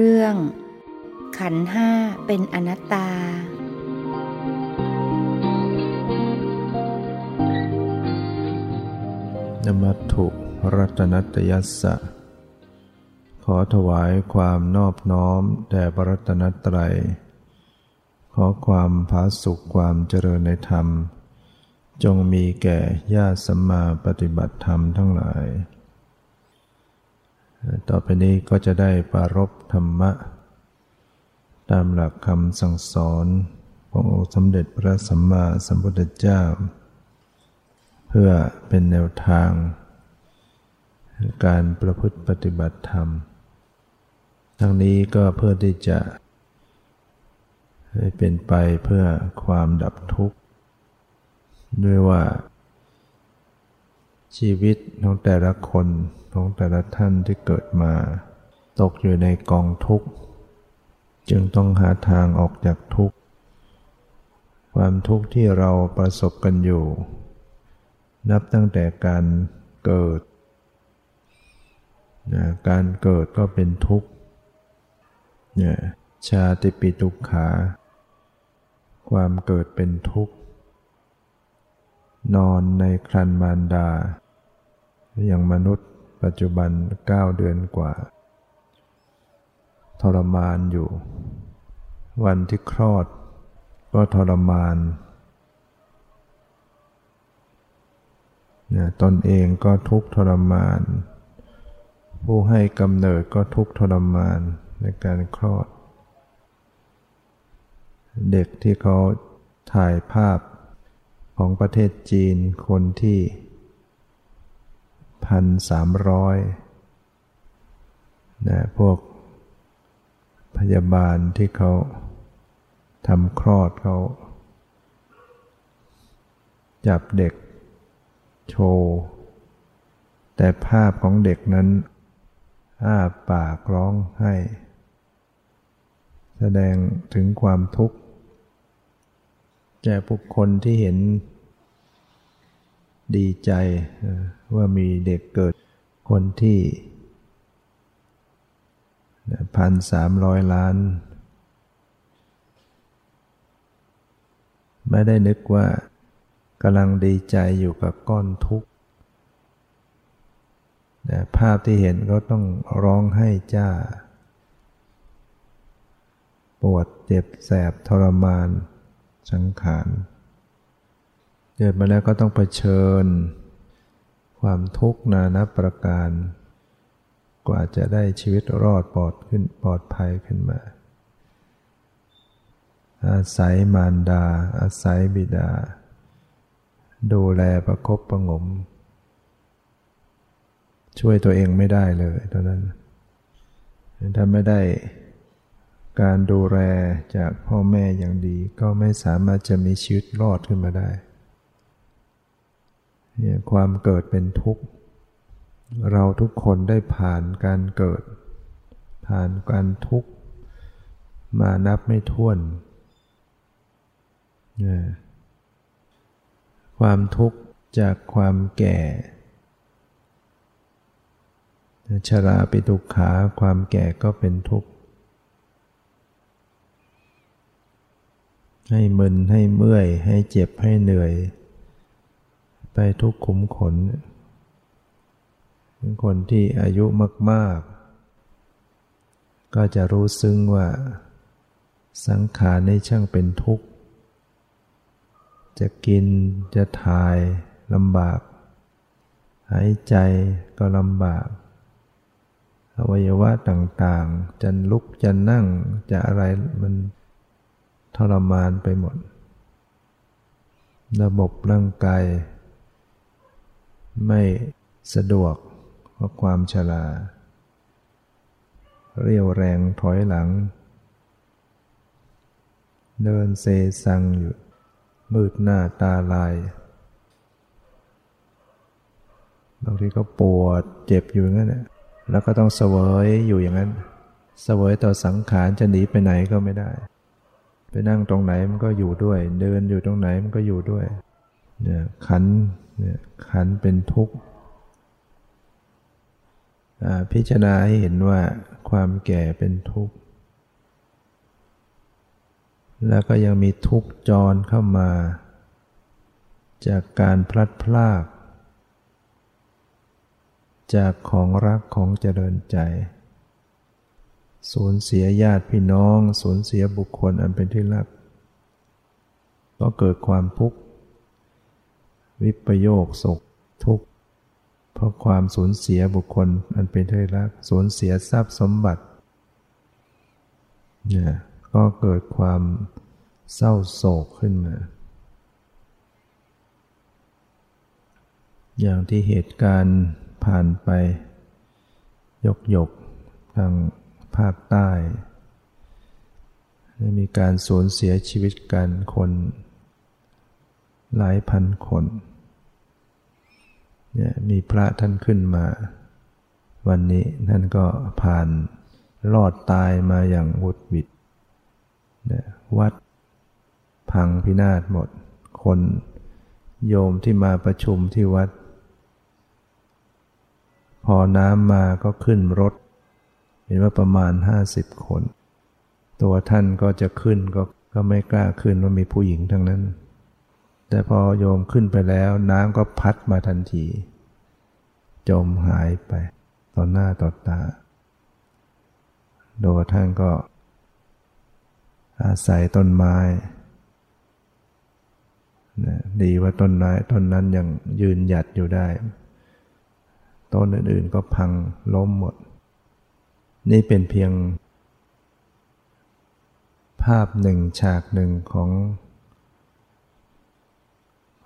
เรื่อง ขันห้าเป็นอนัตตา นมัตถุรัตนัตยัสสะ ขอถวายความนอบน้อมแด่พระรัตนตรัย ขอความผาสุขความเจริญในธรรม จงมีแก่ญาติสัมมาปฏิบัติธรรมทั้งหลาย ต่อไปนี้ก็จะได้ปารบธรรมะ ตามหลักคำสั่งสอนขององค์สมเด็จพระสัมมาสัมพุทธเจ้า เพื่อเป็นแนวทาง การประพฤติปฏิบัติธรรม ทั้งนี้ก็เพื่อที่จะให้เป็นไปเพื่อความดับทุกข์ ด้วยว่าชีวิตของแต่ละคน ของแต่ละท่านที่เกิดมา ตกอยู่ในกองทุกข์ จึงต้องหาทางออกจากทุกข์ ความทุกข์ที่เราประสบกันอยู่ นับตั้งแต่การเกิดนะการเกิดก็เป็นทุกข์นี่ยชาติปิทุกขา ความเกิดเป็นทุกข์ นอนในครันมารดา อย่างมนุษย์ ปัจจุบัน 9 เดือนกว่า ทรมานอยู่ วันที่คลอด ก็ทรมานเนี่ยตนเองก็ทุกข์ทรมาน ผู้ให้กำเนิดก็ทุกข์ทรมานในการคลอด เด็กที่เขาถ่ายภาพของประเทศจีนคนที่ พันสามร้อยนะพวกพยาบาลที่เขาทำคลอดเขา จับเด็กโชว์ แต่ภาพของเด็กนั้น อ้าปากร้องให้ แสดงถึงความทุกข์แก่บุคคลที่เห็น ดีใจว่ามีเด็กเกิดคนที่พันสามร้อยล้าน ไม่ได้นึกว่ากำลังดีใจอยู่กับก้อนทุกข์ภาพที่เห็นก็ต้องร้องให้จ้า ปวดเจ็บแสบทรมานสังขาร เกิดมาแล้วก็ต้องเผชิญ ความทุกข์นานับประการ กว่าจะได้ชีวิตรอดปลอดขึ้นปลอดภัยขึ้นมา อาศัยมารดา อาศัยบิดา ดูแลประคบประงม ช่วยตัวเองไม่ได้เลยตอนนั้น ถ้าไม่ได้การดูแลจากพ่อแม่อย่างดีก็ไม่สามารถจะมีชีวิตรอดขึ้นมาได้ เนี่ยความเกิดเป็นทุกข์ เราทุกคนได้ผ่านการเกิด ผ่านการทุกข์ มานับไม่ถ้วนเนี่ยความทุกข์จากความแก่ชราปิทุกขาความแก่ก็เป็นทุกข์ ให้มึนให้เมื่อย ให้เจ็บให้เหนื่อย ไปทุกขุมขนเป็นคนที่อายุมาก ๆ ก็จะรู้ซึ้งว่า สังขารในช่างเป็นทุกข์ จะกินจะถ่ายลำบาก หายใจก็ลำบาก อวัยวะต่างๆ จะลุกจะนั่งจะอะไรมันทรมานไปหมด ระบบร่างกาย ไม่สะดวกเพราะความชราเรียวแรงถอยหลัง เดินเซซังอยู่ มืดหน้าตาลาย บางทีก็ปวดเจ็บอยู่งั้นแล้วก็ต้องเสวยอยู่อย่างนั้น เสวยต่อสังขารจะหนีไปไหนก็ไม่ได้ ไปนั่งตรงไหนมันก็อยู่ด้วย เดินอยู่ตรงไหนมันก็อยู่ด้วยเนี่ยขัน เนี่ยขันเป็นทุกข์พิจารณาให้เห็นว่าความแก่เป็นทุกข์ แล้วก็ยังมีทุกข์จรเข้ามา จากการพลัดพราก จากของรักของเจริญใจ สูญเสียญาติพี่น้อง สูญเสียบุคคลอันเป็นที่รัก ก็เกิดความทุกข์ วิปโยคศกทุกข์เพราะความสูญเสียบุคคลอันเป็นที่รักสูญเสียทรัพย์สมบัติเนี่ยก็เกิดความเศร้าโศกขึ้นมา อย่างที่เหตุการณ์ผ่านไป ยกยกทางภาคใต้ได้มีการสูญเสียชีวิตกันคน หลายพันคนเนี่ยมีพระท่านขึ้นมา วันนี้ท่านก็ผ่านรอดตายมาอย่างวุดวิดเนี่ยวัดพังพินาศหมด คนโยมที่มาประชุมที่วัด พอน้ำมาก็ขึ้นรถ เห็นว่าประมาณห้าสิบคน ตัวท่านก็จะขึ้นก็ก็ไม่กล้าขึ้นว่ามีผู้หญิงทั้งนั้น แต่พอโยมขึ้นไปแล้ว น้ำก็พัดมาทันที จมหายไป ต่อหน้าต่อตา โดยท่านก็ อาศัยต้นไม้ดีว่าต้นไม้ต้นนั้นยังยืนหยัดอยู่ได้ ต้นอื่นๆก็พังล้มหมด นี่เป็นเพียง ภาพหนึ่งฉากหนึ่งของ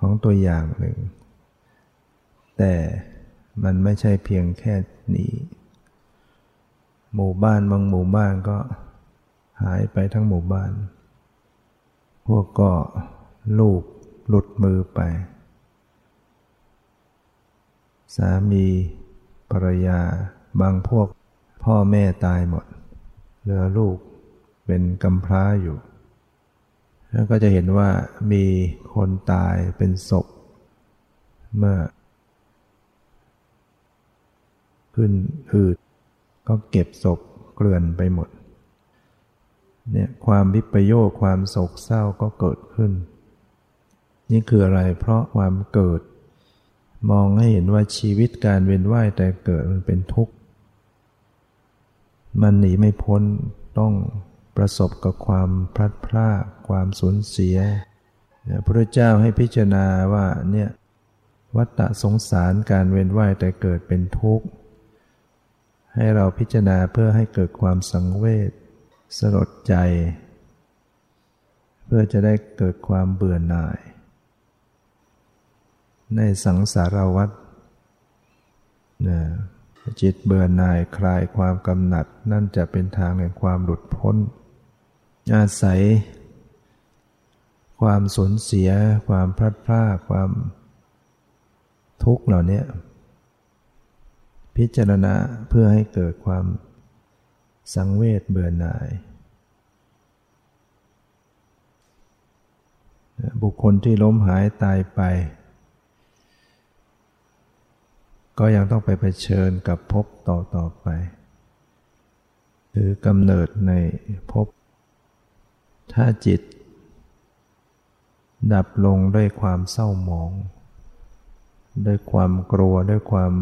ของตัวอย่างหนึ่ง แต่มันไม่ใช่เพียงแค่นี้ หมู่บ้านบางหมู่บ้านก็หายไปทั้งหมู่บ้าน พวกก็ลูกหลุดมือไป สามีภรรยาบางพวกพ่อแม่ตายหมด เหลือลูกเป็นกำพร้าอยู่ แล้วก็จะเห็นว่ามีคนตายเป็นศพ เมื่อ ขึ้นอืดก็เก็บศพเกลื่อนไปหมดเนี่ยความวิปโยคความโศกเศร้าก็เกิดขึ้น นี่คืออะไรเพราะความเกิด มองให้เห็นว่าชีวิตการเวียนว่ายแต่เกิดมันเป็นทุกข์ มันหนีไม่พ้นต้อง ประสบกับความพลัดพรากความสูญเสียพระเจ้าให้พิจารณาว่าเนี่ยวัฏฏะสงสารการเวียนว่ายแต่เกิดเป็นทุกข์ ให้เราพิจารณาเพื่อให้เกิดความสังเวชสลดใจ เพื่อจะได้เกิดความเบื่อหน่าย ในสังสารวัฏจิตเบื่อหน่ายคลายความกำหนัด นั่นจะเป็นทางแห่งความหลุดพ้น อาศัย ความสูญเสีย ความพลัดพรากความทุกข์เหล่านี้พิจารณาเพื่อให้เกิดความสังเวชเบื่อหน่าย บุคคลที่ล้มหายตายไป ก็ยังต้องไปเผชิญกับภพต่อต่อไปหรือกำเนิดในภพ ถ้าจิต ดับลงด้วยความเศร้าหมอง ด้วยความกลัวด้วยความ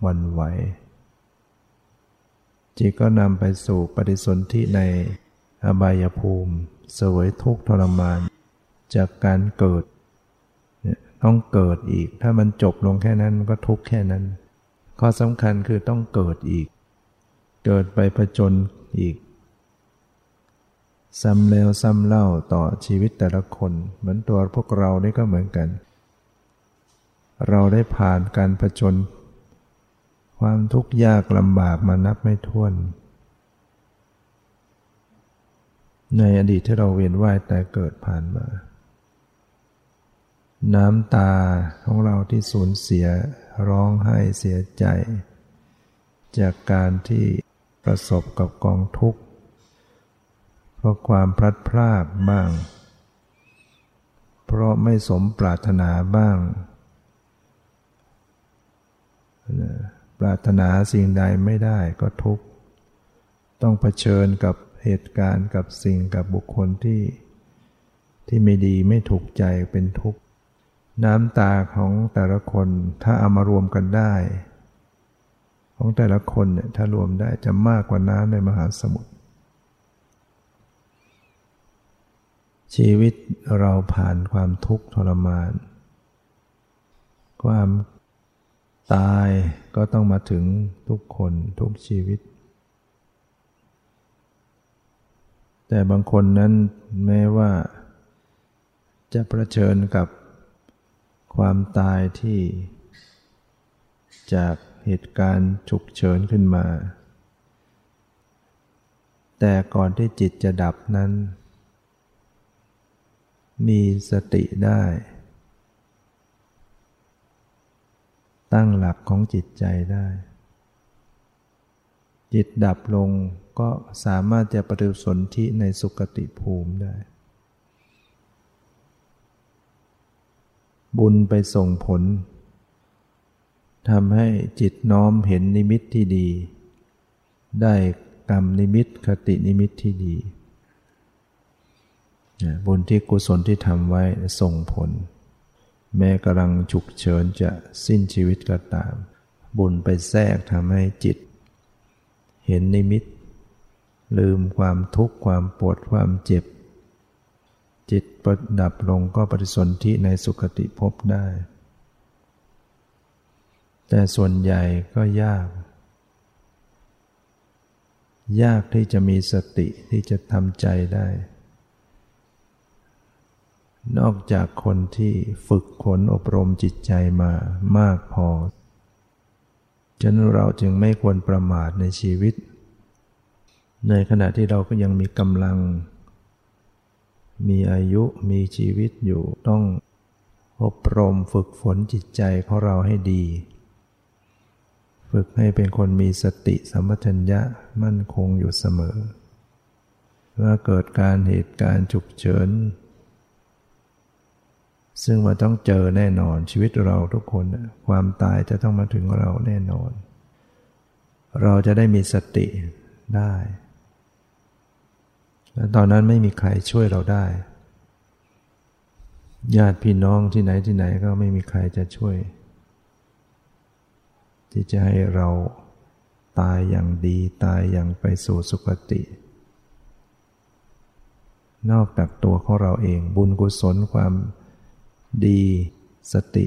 หวั่นไหว จิตก็นำไปสู่ปฏิสนธิในอบายภูมิ สวยทุกข์ทรมาน จากการเกิด ต้องเกิดอีก ถ้ามันจบลงแค่นั้นก็ทุกข์แค่นั้น ข้อสำคัญคือต้องเกิดอีก เกิดไปผจญอีก ซ้ำแล้วซ้ำเล่าต่อชีวิตแต่ละคน เหมือนตัวพวกเรานี่ก็เหมือนกัน เราได้ผ่านการผจญความทุกข์ยากลำบากมานับไม่ถ้วน ในอดีตที่เราเวียนว่ายแต่เกิดผ่านมา น้ำตาของเราที่สูญเสียร้องไห้เสียใจ จากการที่ประสบกับกองทุกข์ ราะความพลัดพรากบ้าง เพราะไม่สมปรารถนาบ้าง ปรารถนาสิ่งใดไม่ได้ก็ทุกข์ ต้องเผชิญกับเหตุการณ์กับสิ่งกับบุคคลที่ ที่ไม่ดีไม่ถูกใจเป็นทุกข์ น้ำตาของแต่ละคนถ้าเอามารวมกันได้ ของแต่ละคนเนี่ยถ้ารวมได้จะมากกว่าน้ำในมหาสมุทร ชีวิตเราผ่านความทุกข์ทรมาน ความตายก็ต้องมาถึงทุกคนทุกชีวิต แต่บางคนนั้นแม้ว่า จะประเชิญกับความตายที่ จากเหตุการณ์ฉุกเฉินขึ้นมา แต่ก่อนที่จิตจะดับนั้น มีสติได้ ตั้งหลักของจิตใจได้ จิตดับลงก็สามารถจะปฏิสนธิในสุคติภูมิได้ บุญไปส่งผลทำให้จิตน้อมเห็นนิมิตที่ดี ได้กรรมนิมิตคตินิมิตที่ดี บุญที่กุศลที่ทำไว้ส่งผล แม้กำลังฉุกเฉินจะสิ้นชีวิตก็ตาม บุญไปแทรกทำให้จิต เห็นนิมิต ลืมความทุกข์ความปวดความเจ็บ จิตประดับลงก็ปฏิสนธิในสุคติภพได้ แต่ส่วนใหญ่ก็ยาก ยากที่จะมีสติที่จะทำใจได้ นอกจากคนที่ฝึกขนอบรมจิตใจมามากพอ ฉะนั้นเราจึงไม่ควรประมาทในชีวิต ในขณะที่เราก็ยังมีกำลัง มีอายุมีชีวิตอยู่ต้องอบรมฝึกฝนจิตใจของเราให้ดี ฝึกให้เป็นคนมีสติสัมปชัญญะมั่นคงอยู่เสมอเมื่อเกิดการเหตุการณ์ฉุกเฉิน ซึ่งมันต้องเจอแน่นอนชีวิตเราทุกคนความตายจะต้องมาถึงเราแน่นอน เราจะได้มีสติได้และตอนนั้นไม่มีใครช่วยเราได้ ญาติพี่น้องที่ไหนที่ไหนก็ไม่มีใครจะช่วย ที่จะให้เราตายอย่างดีตายอย่างไปสู่สุคติ นอกจากตัวของเราเองบุญกุศลความ ดี สติ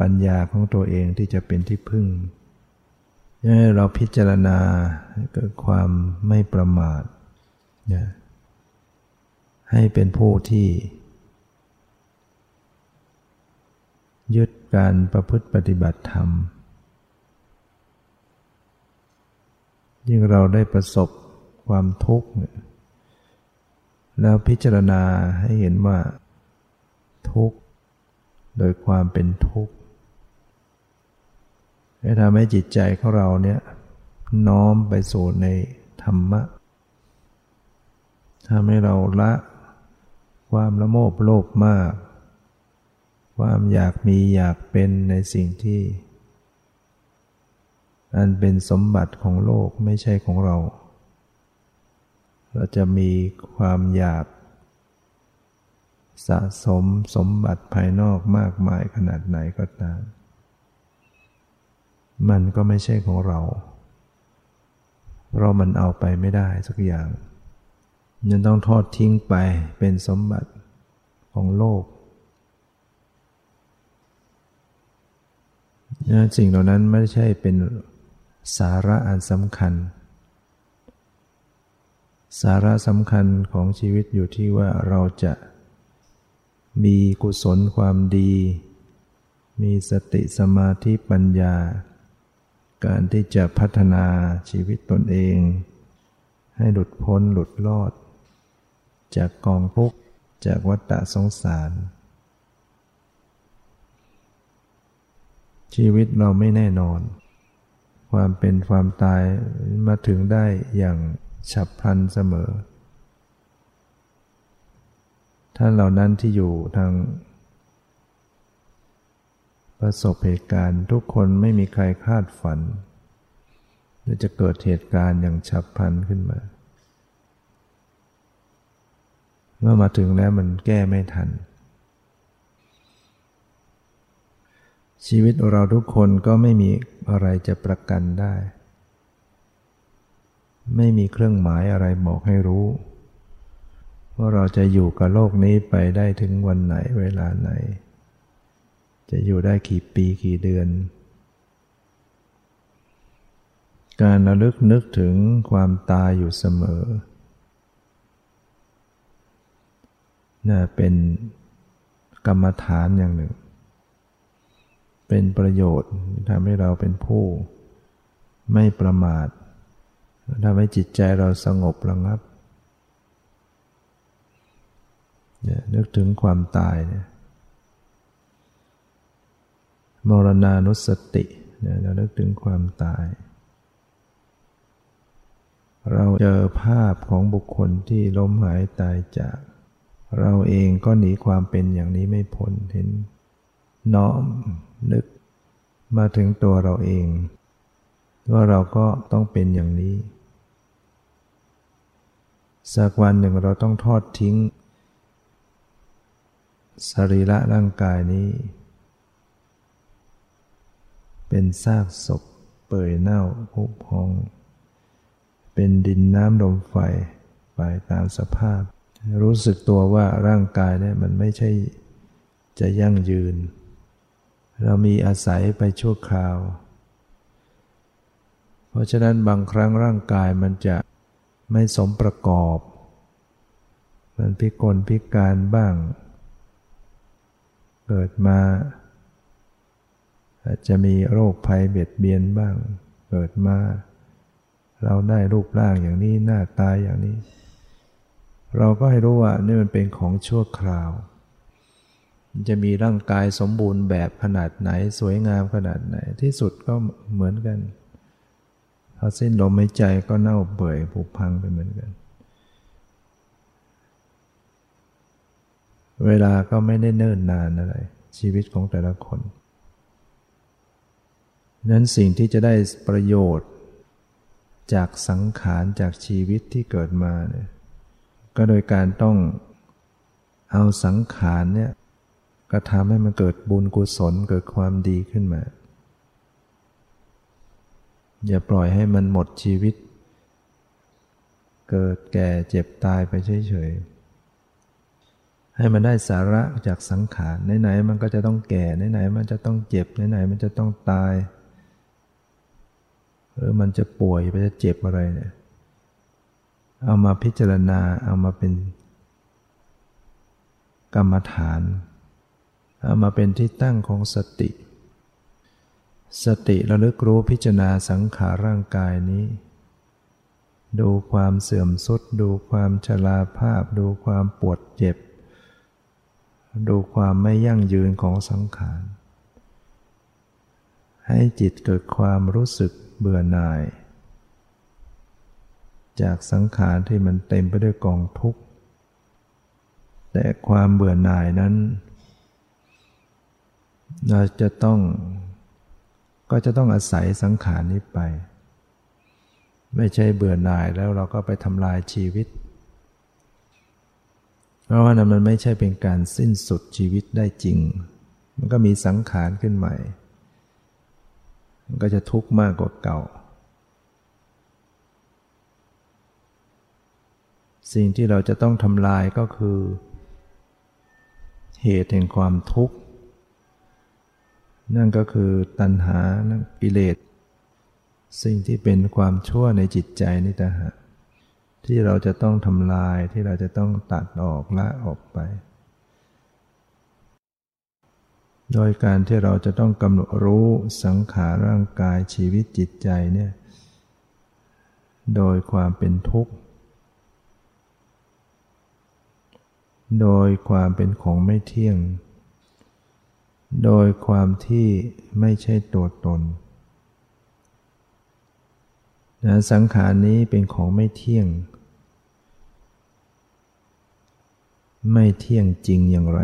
ปัญญาของตัวเองที่จะเป็นที่พึ่งให้เราพิจารณาเกิดความไม่ประมาทให้เป็นผู้ที่ ยึดการประพฤติปฏิบัติธรรม ยิ่งเราได้ประสบความทุกข์แล้วพิจารณาให้เห็นว่าทุกข์ โดยความเป็นทุกข์จะทำให้จิตใจของเราเนี่ยน้อมไปสู่ในธรรมะทำให้เราละความละโมบโลภมาก ความอยากมีอยากเป็นในสิ่งที่อันเป็นสมบัติของโลกไม่ใช่ของเรา เราจะมีความอยาก สะสมสมบัติภายนอกมากมายขนาดไหนก็ตาม มันก็ไม่ใช่ของเรา เพราะมันเอาไปไม่ได้สักอย่างยังต้องทอดทิ้งไปเป็นสมบัติของโลกสิ่งเหล่านั้นไม่ใช่เป็นสาระอันสำคัญ สาระสำคัญของชีวิตอยู่ที่ว่าเราจะ มีกุศลความดี มีสติสมาธิปัญญา การที่จะพัฒนาชีวิตตนเอง ให้หลุดพ้นหลุดรอด จากกองทุกข์จากวัฏฏะสงสาร ชีวิตเราไม่แน่นอน ความเป็นความตายมาถึงได้อย่างฉับพลันเสมอ ท่านเหล่านั้นที่อยู่ทาง ประสบเหตุการณ์ทุกคนไม่มีใครคาดฝันหรือจะเกิดเหตุการณ์อย่างฉับพลันขึ้นมา เมื่อมาถึงแล้วมันแก้ไม่ทัน ชีวิตเราทุกคนก็ไม่มีอะไรจะประกันได้ ไม่มีเครื่องหมายอะไรบอกให้รู้ ว่าเราจะอยู่กับโลกนี้ไปได้ถึงวันไหนเวลาไหน จะอยู่ได้กี่ปีกี่เดือน การระลึกนึกถึงความตายอยู่เสมอน่าเป็นกรรมฐานอย่างหนึ่ง เป็นประโยชน์ทำให้เราเป็นผู้ ไม่ประมาททำให้จิตใจเราสงบระงับ เนี่ยนึกถึงความตายเนี่ยมรณานุสติเนี่ยเรานึกถึงความตาย เราเจอภาพของบุคคลที่ล้มหายตายจาก เราเองก็หนีความเป็นอย่างนี้ไม่พ้นเห็น น้อมนึกมาถึงตัวเราเอง ว่าเราก็ต้องเป็นอย่างนี้ สักวันหนึ่งเราต้องทอดทิ้ง สรีระร่างกายนี้ เป็นซากศพเปื่อยเน่าผุพอง เป็นดินน้ำลมไฟไปตามสภาพ รู้สึกตัวว่าร่างกายเนี่ยมันไม่ใช่จะยั่งยืน เรามีอาศัยไปชั่วคราว เพราะฉะนั้นบางครั้งร่างกายมันจะไม่สมประกอบ มันพิกลพิการบ้าง เกิดมา อาจจะมีโรคภัยเบียดเบียนบ้าง เกิดมา เราได้รูปร่างอย่างนี้หน้าตาอย่างนี้ เราก็ให้รู้ว่านี่มันเป็นของชั่วคราวจะมีร่างกายสมบูรณ์แบบขนาดไหนสวยงามขนาดไหนที่สุดก็เหมือนกันพอสิ้นลมหายใจก็เน่าเปื่อยผุพังไปเหมือนกัน เวลาก็ไม่ได้เนิ่นนานอะไร ชีวิตของแต่ละคนนั้นสิ่งที่จะได้ประโยชน์ จากสังขารจากชีวิตที่เกิดมาเนี่ยก็โดยการต้องเอาสังขารเนี่ยก็ทำให้มันเกิดบุญกุศลเกิดความดีขึ้นมา อย่าปล่อยให้มันหมดชีวิต เกิดแก่เจ็บตายไปเฉยๆ ให้มันได้สาระจากสังขารไหนๆมันก็จะต้องแก่ไหนๆมันจะต้องเจ็บไหนๆมันจะต้องตายหรือมันจะป่วยไปจะเจ็บอะไรเนี่ยเอามาพิจารณาเอามาเป็นกรรมฐานเอามาเป็นที่ตั้งของสติ สติระลึกรู้พิจารณาสังขารร่างกายนี้ ดูความเสื่อมสุด ดูความชราภาพ ดูความปวดเจ็บ ดูความไม่ยั่งยืนของสังขาร ให้จิตเกิดความรู้สึกเบื่อหน่าย จากสังขารที่มันเต็มไปด้วยกองทุกข์ แต่ความเบื่อหน่ายนั้น เราจะต้องก็จะต้องอาศัยสังขารนี้ไป ไม่ใช่เบื่อหน่ายแล้วเราก็ไปทำลายชีวิต เพราะว่านั้นมันไม่ใช่เป็นการสิ้นสุดชีวิตได้จริง มันก็มีสังขารขึ้นใหม่ มันก็จะทุกข์มากกว่าเก่า สิ่งที่เราจะต้องทำลายก็คือ เหตุแห่งความทุกข์ นั่นก็คือตัณหากิเลส สิ่งที่เป็นความชั่วในจิตใจนี่ต่างหาก ที่เราจะต้องทำลายที่เราจะต้องตัดออกละออกไป โดยการที่เราจะต้องกำหนดรู้สังขารร่างกายชีวิตจิตใจเนี่ยโดยความเป็นทุกข์ โดยความเป็นของไม่เที่ยง โดยความที่ไม่ใช่ตัวตน นะสังขารนี้เป็นของไม่เที่ยง ไม่เที่ยงจริงอย่างไร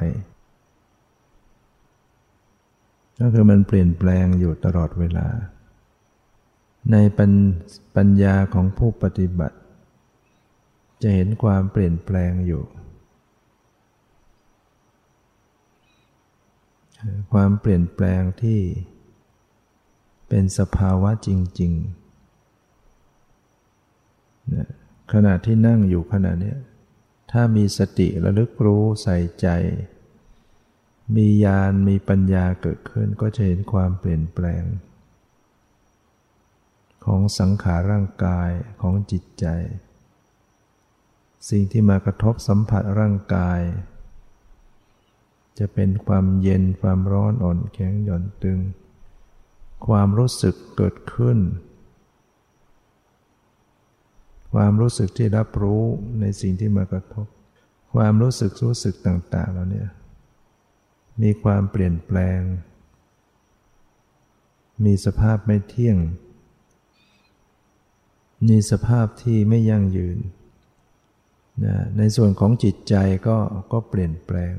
ก็คือมันเปลี่ยนแปลงอยู่ตลอดเวลา ในปัญญาของผู้ปฏิบัติ จะเห็นความเปลี่ยนแปลงอยู่ ความเปลี่ยนแปลงที่เป็นสภาวะจริง ๆ ขณะที่นั่งอยู่ขณะนี้ถ้ามีสติระลึกรู้ใส่ใจ มีญาณมีปัญญาเกิดขึ้นก็จะเห็นความเปลี่ยนแปลง ของสังขารร่างกายของจิตใจ สิ่งที่มากระทบสัมผัสร่างกาย จะเป็นความเย็นความร้อนอ่อนแข็งหย่อนตึง ความรู้สึกเกิดขึ้น ความรู้สึกที่รับรู้ในสิ่งที่มากระทบ ความรู้สึกรู้สึกต่างๆแล้วเนี่ยมีความเปลี่ยนแปลง มีสภาพไม่เที่ยง มีสภาพที่ไม่ยั่งยืนนะในส่วนของจิตใจก็ก็เปลี่ยนแปลง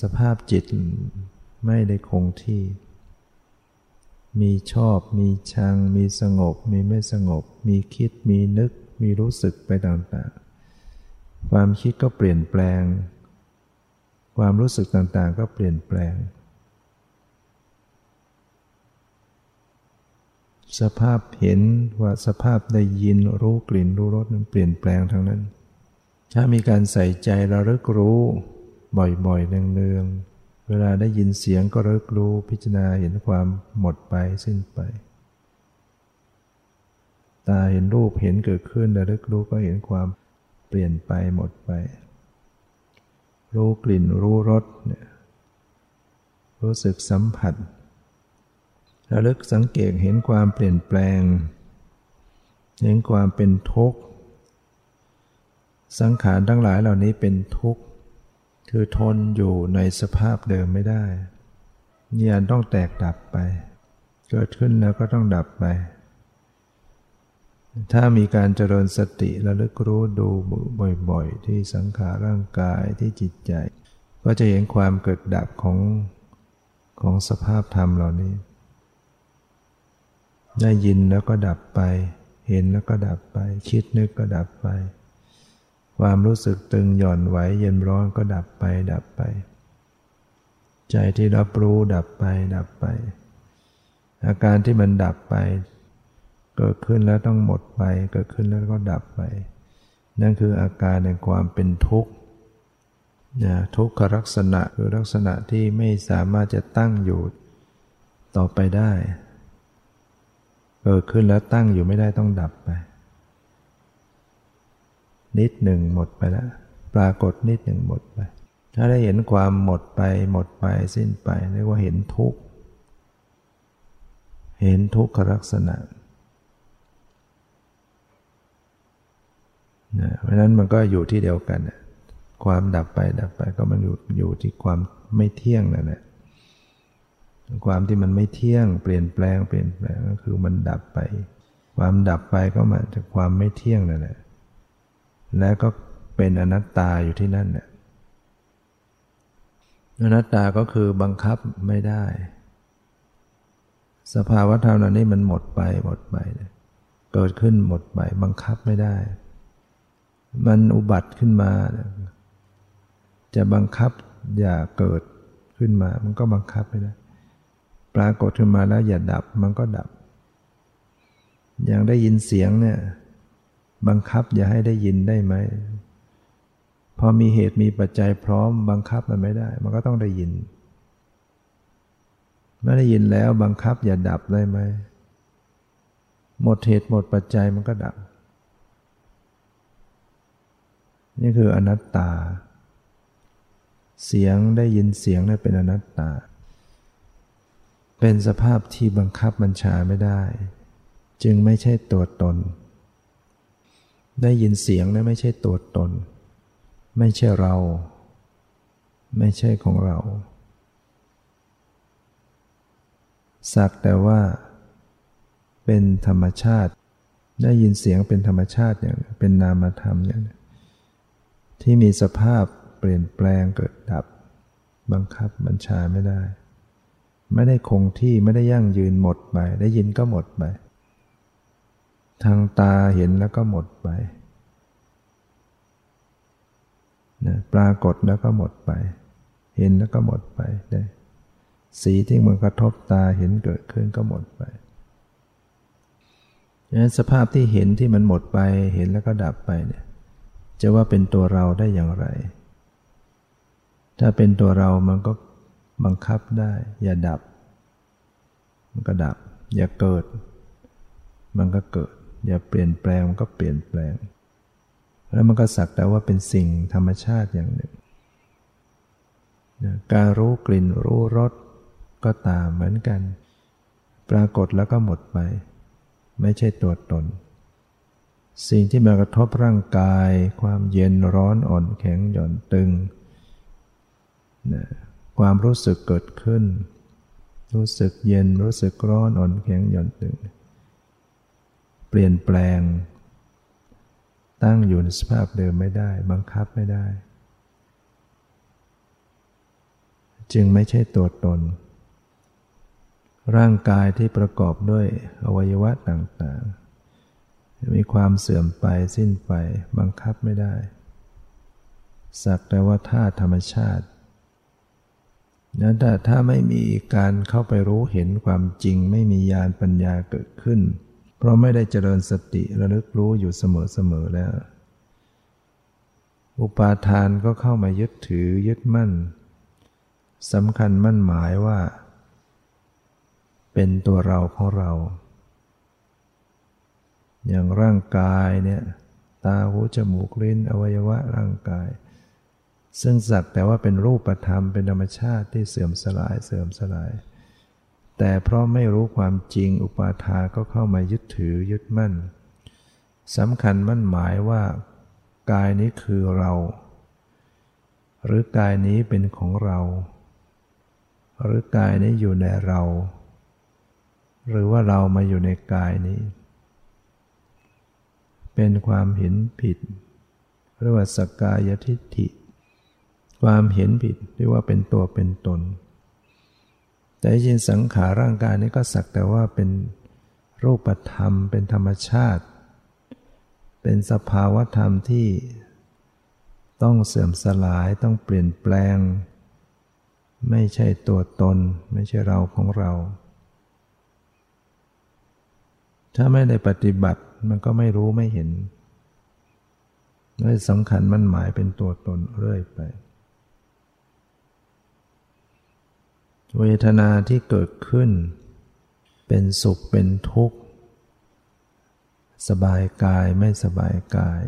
สภาพจิตไม่ได้คงที่ มีชอบ มีชัง มีสงบ มีไม่สงบ มีคิด มีนึก มีรู้สึกไปต่างๆ ความคิดก็เปลี่ยนแปลง ความรู้สึกต่างๆ ก็เปลี่ยนแปลง สภาพเห็นว่าสภาพได้ยินรู้กลิ่นรู้รสนั้นเปลี่ยนแปลงทั้งนั้น ถ้ามีการใส่ใจระลึกรู้บ่อยๆเนืองๆ เวลาได้ยินเสียงก็ระลึกรู้พิจารณาเห็นความหมดไปสิ้นไป ตาเห็นรูปเห็นเกิดขึ้นระลึกรู้ก็เห็นความเปลี่ยนไปหมดไป รู้กลิ่นรู้รสเนี่ยรู้สึกสัมผัสระลึกสังเกตเห็นความเปลี่ยนแปลง เห็นความเป็นทุกข์ สังขารทั้งหลายเหล่านี้เป็นทุกข์ คือทนอยู่ในสภาพเดิมไม่ได้เนี่ยต้องแตกดับไป เกิดขึ้นแล้วก็ต้องดับไป ถ้ามีการเจริญสติระลึกรู้ดูบ่อยๆ ที่สังขารร่างกายที่จิตใจ ก็จะเห็นความเกิดดับของของสภาพธรรมเหล่านี้ ได้ยินแล้วก็ดับไป เห็นแล้วก็ดับไป คิดนึกก็ดับไป ความรู้สึกตึงหย่อนไหวเย็นร้อนก็ดับไปดับไป ใจที่รับรู้ดับไปดับไป อาการที่มันดับไป เกิดขึ้นแล้วต้องหมดไป เกิดขึ้นแล้วก็ดับไป นั่นคืออาการในความเป็นทุกข์นะทุกขลักษณะคือลักษณะที่ไม่สามารถจะตั้งอยู่ต่อไปได้ เกิดขึ้นแล้วตั้งอยู่ไม่ได้ต้องดับไป นิดหนึ่งหมดไปแล้วปรากฏนิดหนึ่งหมดไป ถ้าได้เห็นความหมดไปหมดไปสิ้นไปเรียกว่าเห็นทุกข์เห็นทุกขลักษณะนะเพราะนั้นมันก็อยู่ที่เดียวกันความดับไปดับไปก็มันอยู่อยู่ที่ความไม่เที่ยงนั่นแหละความที่มันไม่เที่ยง เปลี่ยนแปลงเปลี่ยนแปลงก็คือมันดับไป ความดับไปก็มาจากความไม่เที่ยงนั่นแหละ แล้วก็เป็นอนัตตาอยู่ที่นั่นเนี่ยอนัตตาก็คือบังคับไม่ได้ สภาวะธรรมเหล่านี้มันหมดไปหมดไปเกิดขึ้นหมดไปบังคับไม่ได้ มันอุบัติขึ้นมา จะบังคับอย่าเกิดขึ้นมา มันก็บังคับไม่ได้ ปรากฏขึ้นมาแล้วอย่าดับมันก็ดับ อย่างได้ยินเสียงเนี่ย บังคับอย่าให้ได้ยินได้ไหม พอมีเหตุมีปัจจัยพร้อม บังคับมันไม่ได้ มันก็ต้องได้ยิน เมื่อได้ยินแล้วบังคับอย่าดับได้ไหม หมดเหตุหมดปัจจัยมันก็ดับ นี่คืออนัตตา เสียงได้ยินเสียงนี่นเป็นอนัตตา เป็นสภาพที่บังคับบัญชาไม่ได้ จึงไม่ใช่ตัวตน ได้ยินเสียงนี่ไม่ใช่ตัวตน ไม่ใช่เรา ไม่ใช่ของเรา สักแต่ว่า เป็นธรรมชาติ ได้ยินเสียงเป็นธรรมชาติอย่างเป็นนามธรรมอย่างนี้ที่มีสภาพเปลี่ยนแปลงเกิดดับ บังคับบัญชาไม่ได้ ไม่ได้คงที่ไม่ได้ยั่งยืนหมดไป ได้ยินก็หมดไป ทางตาเห็นแล้วก็หมดไปนะปรากฏแล้วก็หมดไป เห็นแล้วก็หมดไปได้สีที่มันกระทบตาเห็นเกิดขึ้นก็หมดไปดังนั้นสภาพที่เห็นที่มันหมดไป เห็นแล้วก็ดับไปเนี่ย จะว่าเป็นตัวเราได้อย่างไร ถ้าเป็นตัวเรามันก็บังคับได้ อย่าดับ มันก็ดับ อย่าเกิด มันก็เกิด อย่าเปลี่ยนแปลงมันก็เปลี่ยนแปลง แล้วมันก็สักแต่ว่าเป็นสิ่งธรรมชาติอย่างหนึ่ง การรู้กลิ่นรู้รสก็ตามเหมือนกัน ปรากฏแล้วก็หมดไป ไม่ใช่ตัวตน สิ่งที่มากระทบร่างกาย ความเย็นร้อนอ่อนแข็งหย่อนตึงนะความรู้สึกเกิดขึ้น รู้สึกเย็นรู้สึกร้อนอ่อนแข็งหย่อนตึง ปลี่ยนแปลง ตั้งอยู่ในสภาพเดิมไม่ได้ บังคับไม่ได้ จึงไม่ใช่ตัวตน ร่างกายที่ประกอบด้วยอวัยวะต่างๆ มีความเสื่อมไปสิ้นไป บังคับไม่ได้ สักแต่ว่าธาตุธรรมชาตินั้นแต่ถ้าไม่มีการเข้าไปรู้เห็นความจริงไม่มีญาณปัญญาเกิดขึ้น ราะไม่ได้เจริญสติระลึกรู้อยู่เสมอๆแล้ว อุปาทานก็เข้ามายึดถือยึดมั่นสำคัญมั่นหมายว่า เป็นตัวเราของเรา อย่างร่างกายเนี่ยตาหูจมูกลิ้นอวัยวะร่างกาย ซึ่งสักแต่ว่าเป็นรูปธรรมเป็นธรรมชาติที่เสื่อมสลายเสื่อมสลาย แต่เพราะไม่รู้ความจริงอุปาทาก็เข้ามายึดถือยึดมั่นสำคัญมั่นหมายว่ากายนี้คือเรา หรือกายนี้เป็นของเรา หรือกายนี้อยู่ในเรา หรือว่าเรามาอยู่ในกายนี้ เป็นความเห็นผิดเรียกว่าสกกายทิฏฐิ ความเห็นผิดเรียกว่าเป็นตัวเป็นตน แต่จริงสังขารร่างกายนี้ก็สักแต่ว่าเป็นรูปธรรม เป็นธรรมชาติ เป็นสภาวธรรมที่ต้องเสื่อมสลายต้องเปลี่ยนแปลง ไม่ใช่ตัวตน ไม่ใช่เราของเรา ถ้าไม่ได้ปฏิบัติมันก็ไม่รู้ไม่เห็นไม่สำคัญมันหมายเป็นตัวตนเรื่อยไป เวทนาที่เกิดขึ้น เป็นสุขเป็นทุกข์ สบายกายไม่สบายกาย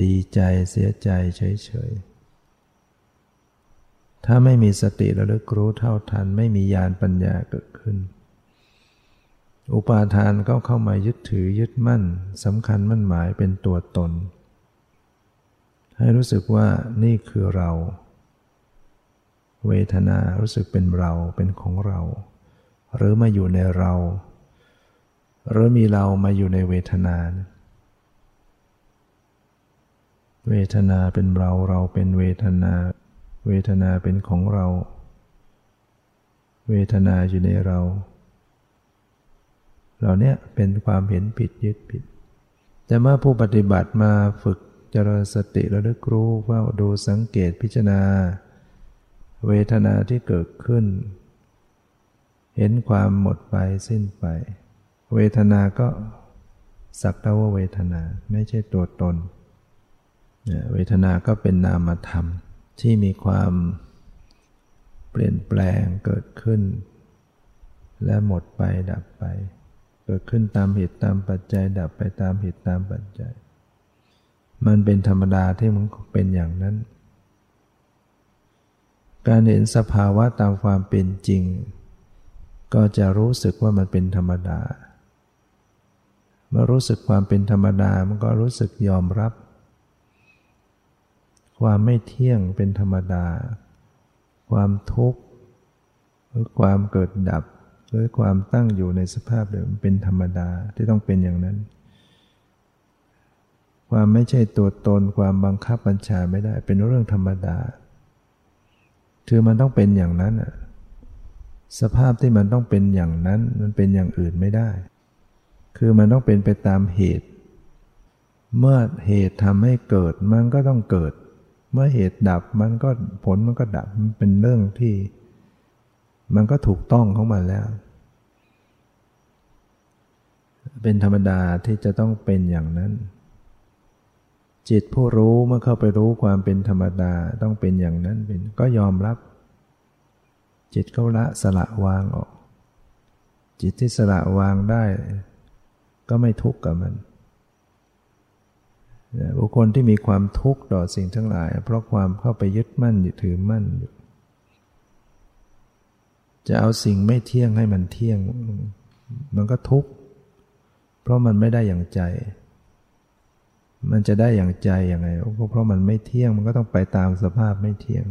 ดีใจเสียใจเฉยๆ ถ้าไม่มีสติระลึกรู้เท่าทันไม่มีญาณปัญญาเกิดขึ้น อุปาทานก็เข้ามายึดถือยึดมั่นสำคัญมั่นหมายเป็นตัวตน ให้รู้สึกว่านี่คือเรา เวทนารู้สึกเป็นเราเป็นของเรา หรือมาอยู่ในเรา หรือมีเรามาอยู่ในเวทนา เวทนาเป็นเราเราเป็นเวทนา เวทนาเป็นของเรา เวทนาอยู่ในเรา เหล่านี้เป็นความเห็นผิดยึดผิด แต่เมื่อผู้ปฏิบัติมาฝึกเจริญสติระลึกรู้ว่าดูสังเกตพิจารณา เวทนาที่เกิดขึ้น เห็นความหมดไปสิ้นไป เวทนาก็สักแต่ว่าเวทนาไม่ใช่ตัวตน เวทนาก็เป็นนามธรรมที่มีความเปลี่ยนแปลงเกิดขึ้น และหมดไปดับไป เกิดขึ้นตามเหตุตามปัจจัย ดับไปตามเหตุตามปัจจัย มันเป็นธรรมดาที่มันเป็นอย่างนั้น การเห็นสภาวะตามความเป็นจริง ก็จะรู้สึกว่ามันเป็นธรรมดา เมื่อรู้สึกความเป็นธรรมดา มันก็รู้สึกยอมรับ ความไม่เที่ยงเป็นธรรมดา ความทุกข์หรือความเกิดดับหรือความตั้งอยู่ในสภาพเดิมเป็นธรรมดาที่ต้องเป็นอย่างนั้น ความไม่ใช่ตัวตนความบังคับบัญชาไม่ได้เป็นเรื่องธรรมดา คือมันต้องเป็นอย่างนั้นอะสภาพที่มันต้องเป็นอย่างนั้น มันเป็นอย่างอื่นไม่ได้ คือมันต้องเป็นไปตามเหตุ เมื่อเหตุทำให้เกิดมันก็ต้องเกิด เมื่อเหตุดับมันก็ผลมันก็ดับ มันเป็นเรื่องที่ มันก็ถูกต้องของมันแล้ว เป็นธรรมดาที่จะต้องเป็นอย่างนั้น จิตผู้รู้เมื่อเข้าไปรู้ความเป็นธรรมดาต้องเป็นอย่างนั้นเป็นก็ยอมรับ จิตเขาละสละวางออก จิตที่สละวางได้ ก็ไม่ทุกข์กับมันบุคคลที่มีความทุกข์ต่อสิ่งทั้งหลาย เพราะความเข้าไปยึดมั่นยึดถือมั่นอยู่ จะเอาสิ่งไม่เที่ยงให้มันเที่ยง มันก็ทุกข์เพราะมันไม่ได้อย่างใจ มันจะได้อย่างใจอยังไงเพราะมันไม่เที่ยงมันก็ต้องไปตามสภาพไม่เที่ยง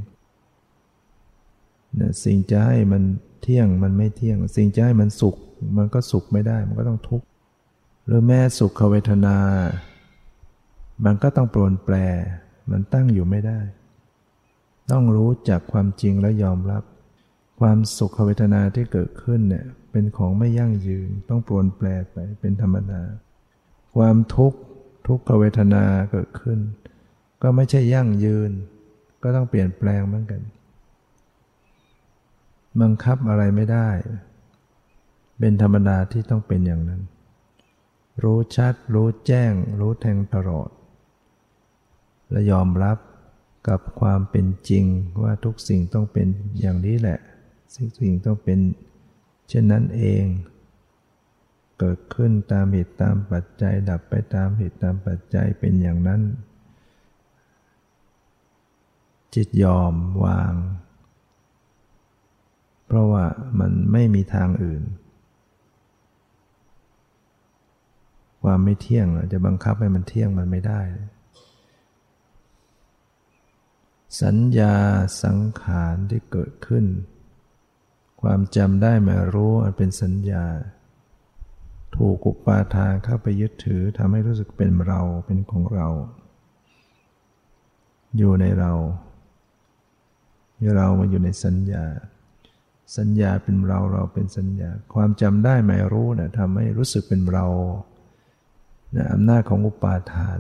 นะสิ่งจะให้มันเที่ยงมันไม่เที่ยง สิ่งจะให้มันสุข มันก็สุขไม่ได้ มันก็ต้องทุกข์หรือแม้สุขเวทนา มันก็ต้องปรนแปร มันตั้งอยู่ไม่ได้ ต้องรู้จักความจริงและยอมรับ ความสุขเวทนาที่เกิดขึ้นเนี่ยเป็นของไม่ยั่งยืน ต้องปรนแปรไปเป็นธรรมดาความทุกข์ ทุกขเวทนาเกิดขึ้น ก็ไม่ใช่ยั่งยืน ก็ต้องเปลี่ยนแปลงเหมือนกัน บังคับอะไรไม่ได้ เป็นธรรมดาที่ต้องเป็นอย่างนั้น รู้ชัด รู้แจ้ง รู้แทงตลอด และยอมรับกับความเป็นจริงว่าทุกสิ่งต้องเป็นอย่างนี้แหละ สิ่งสิ่งต้องเป็นเช่นนั้นเอง เกิดขึ้นตามเหตุตามปัจจัย ดับไปตามเหตุตามปัจจัยเป็นอย่างนั้น จิตยอมวาง เพราะว่ามันไม่มีทางอื่น ความไม่เที่ยงจะบังคับให้มันเที่ยงมันไม่ได้ สัญญาสังขารที่เกิดขึ้น ความจำได้มารู้อันเป็นสัญญา ถูกอุปาทานเข้าไปยึดถือทำให้รู้สึกเป็นเราเป็นของเรา อยู่ในเราเรามาอยู่ในสัญญา สัญญาเป็นเราเราเป็นสัญญา ความจำได้ไม่รู้นะทำให้รู้สึกเป็นเรานะอำนาจของอุปาทาน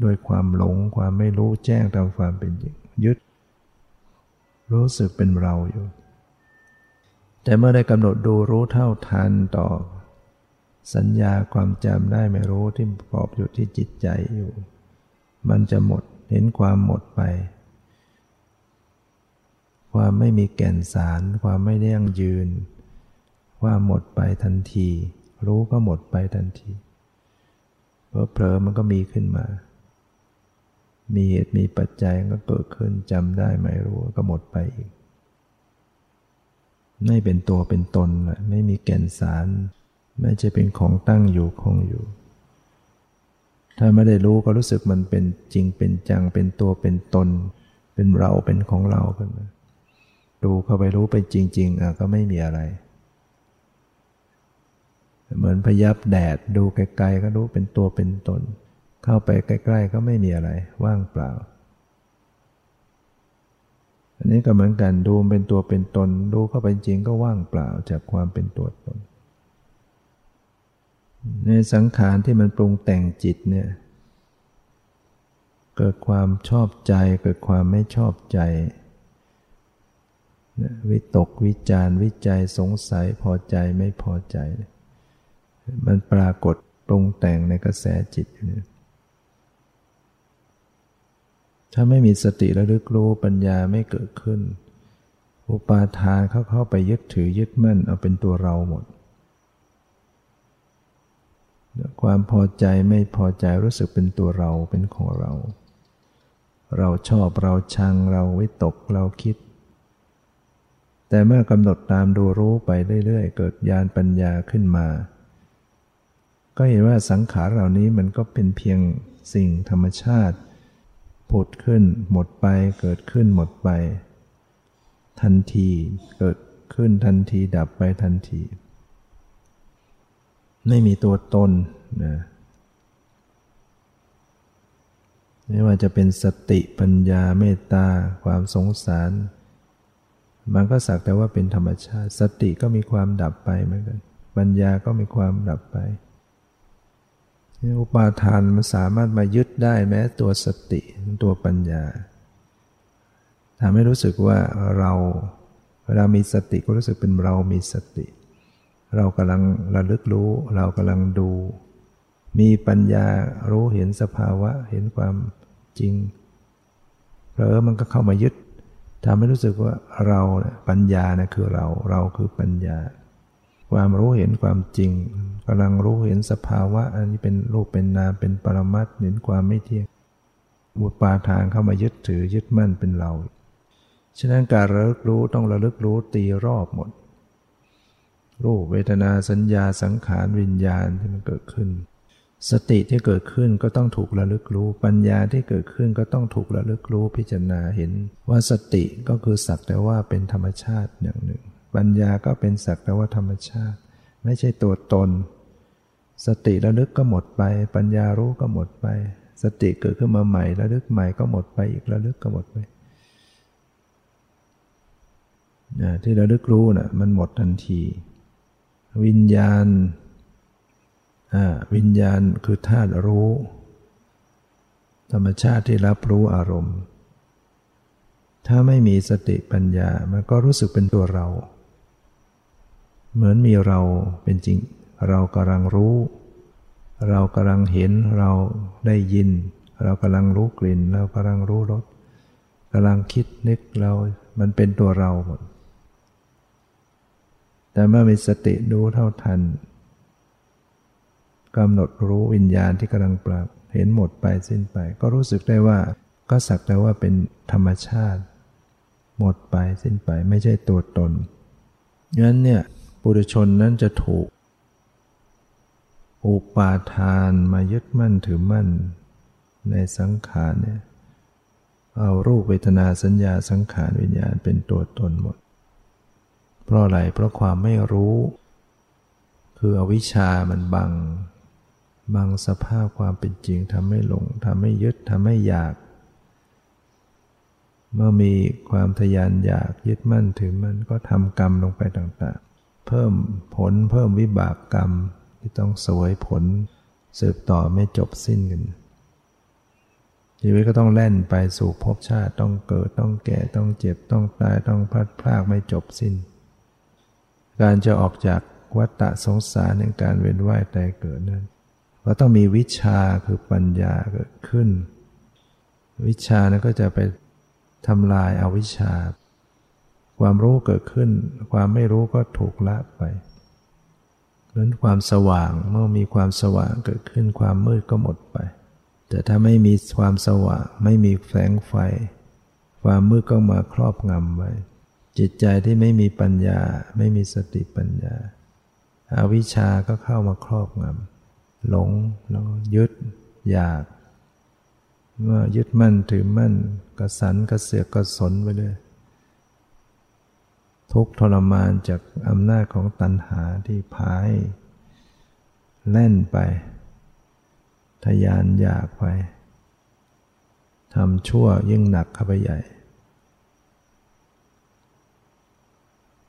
โดยความหลงความไม่รู้แจ้งตามความเป็นจริงยึด รู้สึกเป็นเราอยู่ แต่เมื่อได้กำหนดดูรู้เท่าทันต่อ สัญญาความจำได้ไม่รู้ที่ประกอบอยู่ที่จิตใจอยู่ มันจะหมดเห็นความหมดไป ความไม่มีแก่นสาร ความไม่ได้ยั่งยืนความหมดไปทันที รู้ก็หมดไปทันทีเพราะเผลอมันก็มีขึ้นมา มีเหตุมีปัจจัยก็เกิดขึ้นจำได้ไม่รู้ก็หมดไปอีก ไม่เป็นตัวเป็นตนไม่มีแก่นสาร ไม่จะเป็นของตั้งอยู่คงอยู่ ถ้าไม่ได้รู้ก็รู้สึกมันเป็นจริงเป็นจังเป็นตัวเป็นตน เป็นเราเป็นของเราขึ้นมาดูเข้าไปรู้ไปจริง ๆอะก็ไม่มีอะไร เหมือนพยับแดดดูไกลๆก็รู้เป็นตัวเป็นตน เข้าไปใกล้ๆก็ไม่มีอะไร ว่างเปล่า อันนี้ก็เหมือนกันดูเป็นตัวเป็นตน ดูเข้าไปจริงก็ว่างเปล่าจากความเป็นตัวตน ในสังขารที่มันปรุงแต่งจิตเนี่ยเกิดความชอบใจเกิดความไม่ชอบใจ วิตกวิจารวิจัยสงสัยพอใจไม่พอใจ มันปรากฏปรุงแต่งในกระแสจิตอยู่ถ้าไม่มีสติระลึกรู้ปัญญาไม่เกิดขึ้น อุปาทานเขาเข้าไปยึดถือยึดมั่นเอาเป็นตัวเราหมด ความพอใจไม่พอใจรู้สึกเป็นตัวเราเป็นของเรา เราชอบเราชังเราวิตกเราคิด แต่เมื่อกำหนดตามดูรู้ไปเรื่อยๆ เกิดญาณปัญญาขึ้นมา ก็เห็นว่าสังขารเหล่านี้มันก็เป็นเพียงสิ่งธรรมชาติผุดขึ้นหมดไปเกิดขึ้นหมดไป ทันทีเกิดขึ้นทันทีดับไปทันที ไม่มีตัวตนนะไม่ว่าจะเป็นสติปัญญาเมตตาความสงสาร มันก็สักแต่ว่าเป็นธรรมชาติ สติก็มีความดับไปเหมือนกันปัญญาก็มีความดับไป อุปาทานมันสามารถมายึดได้แม้ตัวสติตัวปัญญาทำให้รู้สึกว่าเราเวลามีสติก็รู้สึกเป็นเรามีสติ เรากำลังระลึกรู้ เรากำลังดู มีปัญญารู้เห็นสภาวะเห็นความจริงเผลอมันก็เข้ามายึดทำให้รู้สึกว่าเราปัญญานะคือเรา เราคือปัญญา ความรู้เห็นความจริงกำลังรู้เห็นสภาวะ อันนี้เป็นรูปเป็นนามเป็นปรมัตเห็นความไม่เที่ยงบุปาทานเข้ามายึดถือยึดมั่นเป็นเรา ฉะนั้นการระลึกรู้ต้องระลึกรู้ตีรอบหมด รูปเวทนาสัญญาสังขารวิญญาณที่มันเกิดขึ้น สติที่เกิดขึ้นก็ต้องถูกระลึกรู้ ปัญญาที่เกิดขึ้นก็ต้องถูกระลึกรู้พิจารณาเห็น ว่าสติก็คือสักแต่ว่าเป็นธรรมชาติอย่างหนึ่ง ปัญญาก็เป็นสักแต่ว่าธรรมชาติ ไม่ใช่ตัวตน สติระลึกก็หมดไป ปัญญารู้ก็หมดไป สติเกิดขึ้นมาใหม่ระลึกใหม่ก็หมดไปอีกระลึกก็หมดไปที่ระลึกรู้นะ่ะมันหมดทันที วิญญาณวิญญาณคือธาตุรู้ ธรรมชาติที่รับรู้อารมณ์ ถ้าไม่มีสติปัญญา มันก็รู้สึกเป็นตัวเรา เหมือนมีเราเป็นจริง เรากำลังรู้ เรากำลังเห็นเราได้ยิน เรากำลังรู้กลิ่น เรากำลังรู้รสกำลังคิดนึกเรา มันเป็นตัวเราหมด แต่เมื่อมีสติรู้เท่าทันกำหนดรู้วิญญาณที่กำลังปรากเห็นหมดไปสิ้นไป ก็รู้สึกได้ว่าก็สักแต่ว่าเป็นธรรมชาติ หมดไปสิ้นไปไม่ใช่ตัวตนงั้นเนี่ยปุถุชนนั้นจะถูก อุปาทานมายึดมั่นถือมั่น ในสังขารเนี่ยเอารูปเวทนาสัญญาสังขารวิญญาณเป็นตัวตนหมด เพราะอะไรเพราะความไม่รู้ คืออวิชชามันบัง บังสภาพความเป็นจริงทำให้หลงทำให้ยึดทำให้อยาก เมื่อมีความทยานอยากยึดมั่นถือมันก็ทำกรรมลงไปต่างๆ เพิ่มผลเพิ่มวิบากกรรมที่ต้องสวยผลสืบต่อไม่จบสิ้นกันชีวิตก็ต้องแล่นไปสู่ภพชาติต้องเกิดต้องแก่ต้องเจ็บต้องตายต้องพลัดพรากไม่จบสิ้น การจะออกจากวัฏฏะสงสารในการเวียนว่ายตายเกิดนั้นเราต้องมีวิชาคือปัญญาเกิดขึ้น วิชานั้นก็จะไปทำลายอาวิชชา ความรู้เกิดขึ้น ความไม่รู้ก็ถูกละไปนั้นความสว่างเมื่อมีความสว่างเกิดขึ้นความมืดก็หมดไป แต่ถ้าไม่มีความสว่างไม่มีแสงไฟ ความมืดก็มาครอบงำไว้ จิตใจที่ไม่มีปัญญาไม่มีสติปัญญาอาวิชาก็เข้ามาครอบงำหลงแล้วยึดอยากเมื่อยึดมั่นถือมั่นกระสันกระเสือกกระสนไปเลยทุกทรมานจากอำนาจของตัณหาที่พายแล่นไป ทยานอยากไปทำชั่วยิ่งหนักเข้าไปใหญ่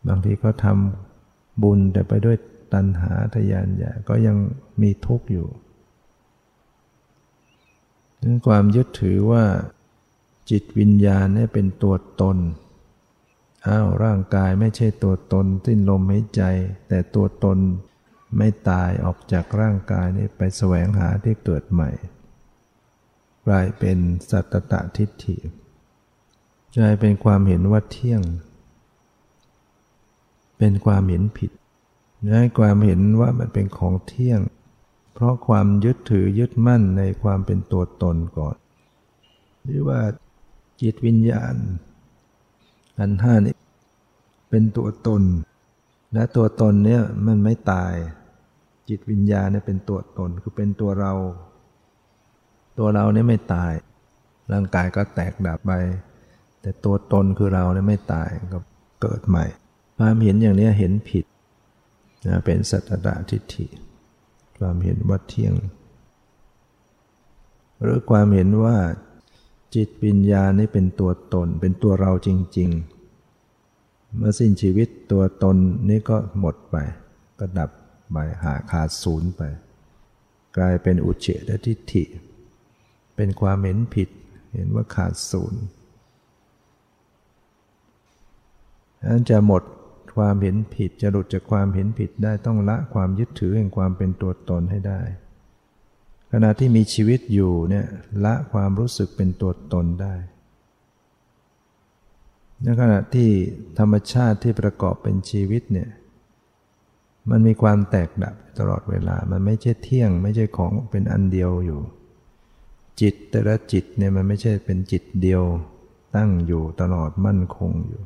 บางทีก็ทำบุญแต่ไปด้วยตัณหาทยานอยากก็ยังมีทุกข์อยู่ถึงความยึดถือว่า จิตวิญญาณนี่เป็นตัวตน อ้าวร่างกายไม่ใช่ตัวตนสิ้นลมหายใจ แต่ตัวตนไม่ตายออกจากร่างกายนี้ไปแสวงหาที่เกิดใหม่ กลายเป็นสัตตะทิฏฐิกลายเป็นความเห็นว่าเที่ยง เป็นความเห็นผิดให้ความเห็นว่ามันเป็นของเที่ยง เพราะความยึดถือยึดมั่นในความเป็นตัวตนก่อน หรือว่าจิตวิญญาณอันห้านี้เป็นตัวตน และตัวตนเนี่ยมันไม่ตาย จิตวิญญาณเนี่ยเป็นตัวตนคือเป็นตัวเรา ตัวเราเนี่ยไม่ตาย ร่างกายก็แตกดับไป แต่ตัวตนคือเราเนี่ยไม่ตายก็เกิดใหม่ ความเห็นอย่างนี้เห็นผิดนะเป็นสัตตะทิฏฐิ ความเห็นว่าเที่ยง หรือความเห็นว่าจิตวิญญาณนี่เป็นตัวตน เป็นตัวเราจริงเมื่อสิ้นชีวิตตัวตนนี้ก็หมดไป ก็ดับไปหาขาดศูนย์ไป กลายเป็นอุเฉททิฏฐิ เป็นความเห็นผิด เห็นว่าขาดศูนย์นั้นจะหมด ความเห็นผิดจะหลุดจากความเห็นผิดได้ต้องละความยึดถือแห่งความเป็นตัวตนให้ได้ ขณะที่มีชีวิตอยู่เนี่ยละความรู้สึกเป็นตัวตนได้ในขณะที่ธรรมชาติที่ประกอบเป็นชีวิตเนี่ยมันมีความแตกดับตลอดเวลา มันไม่ใช่เที่ยง ไม่ใช่ของเป็นอันเดียวอยู่ จิตแต่ละจิตเนี่ยมันไม่ใช่เป็นจิตเดียวตั้งอยู่ตลอดมั่นคงอยู่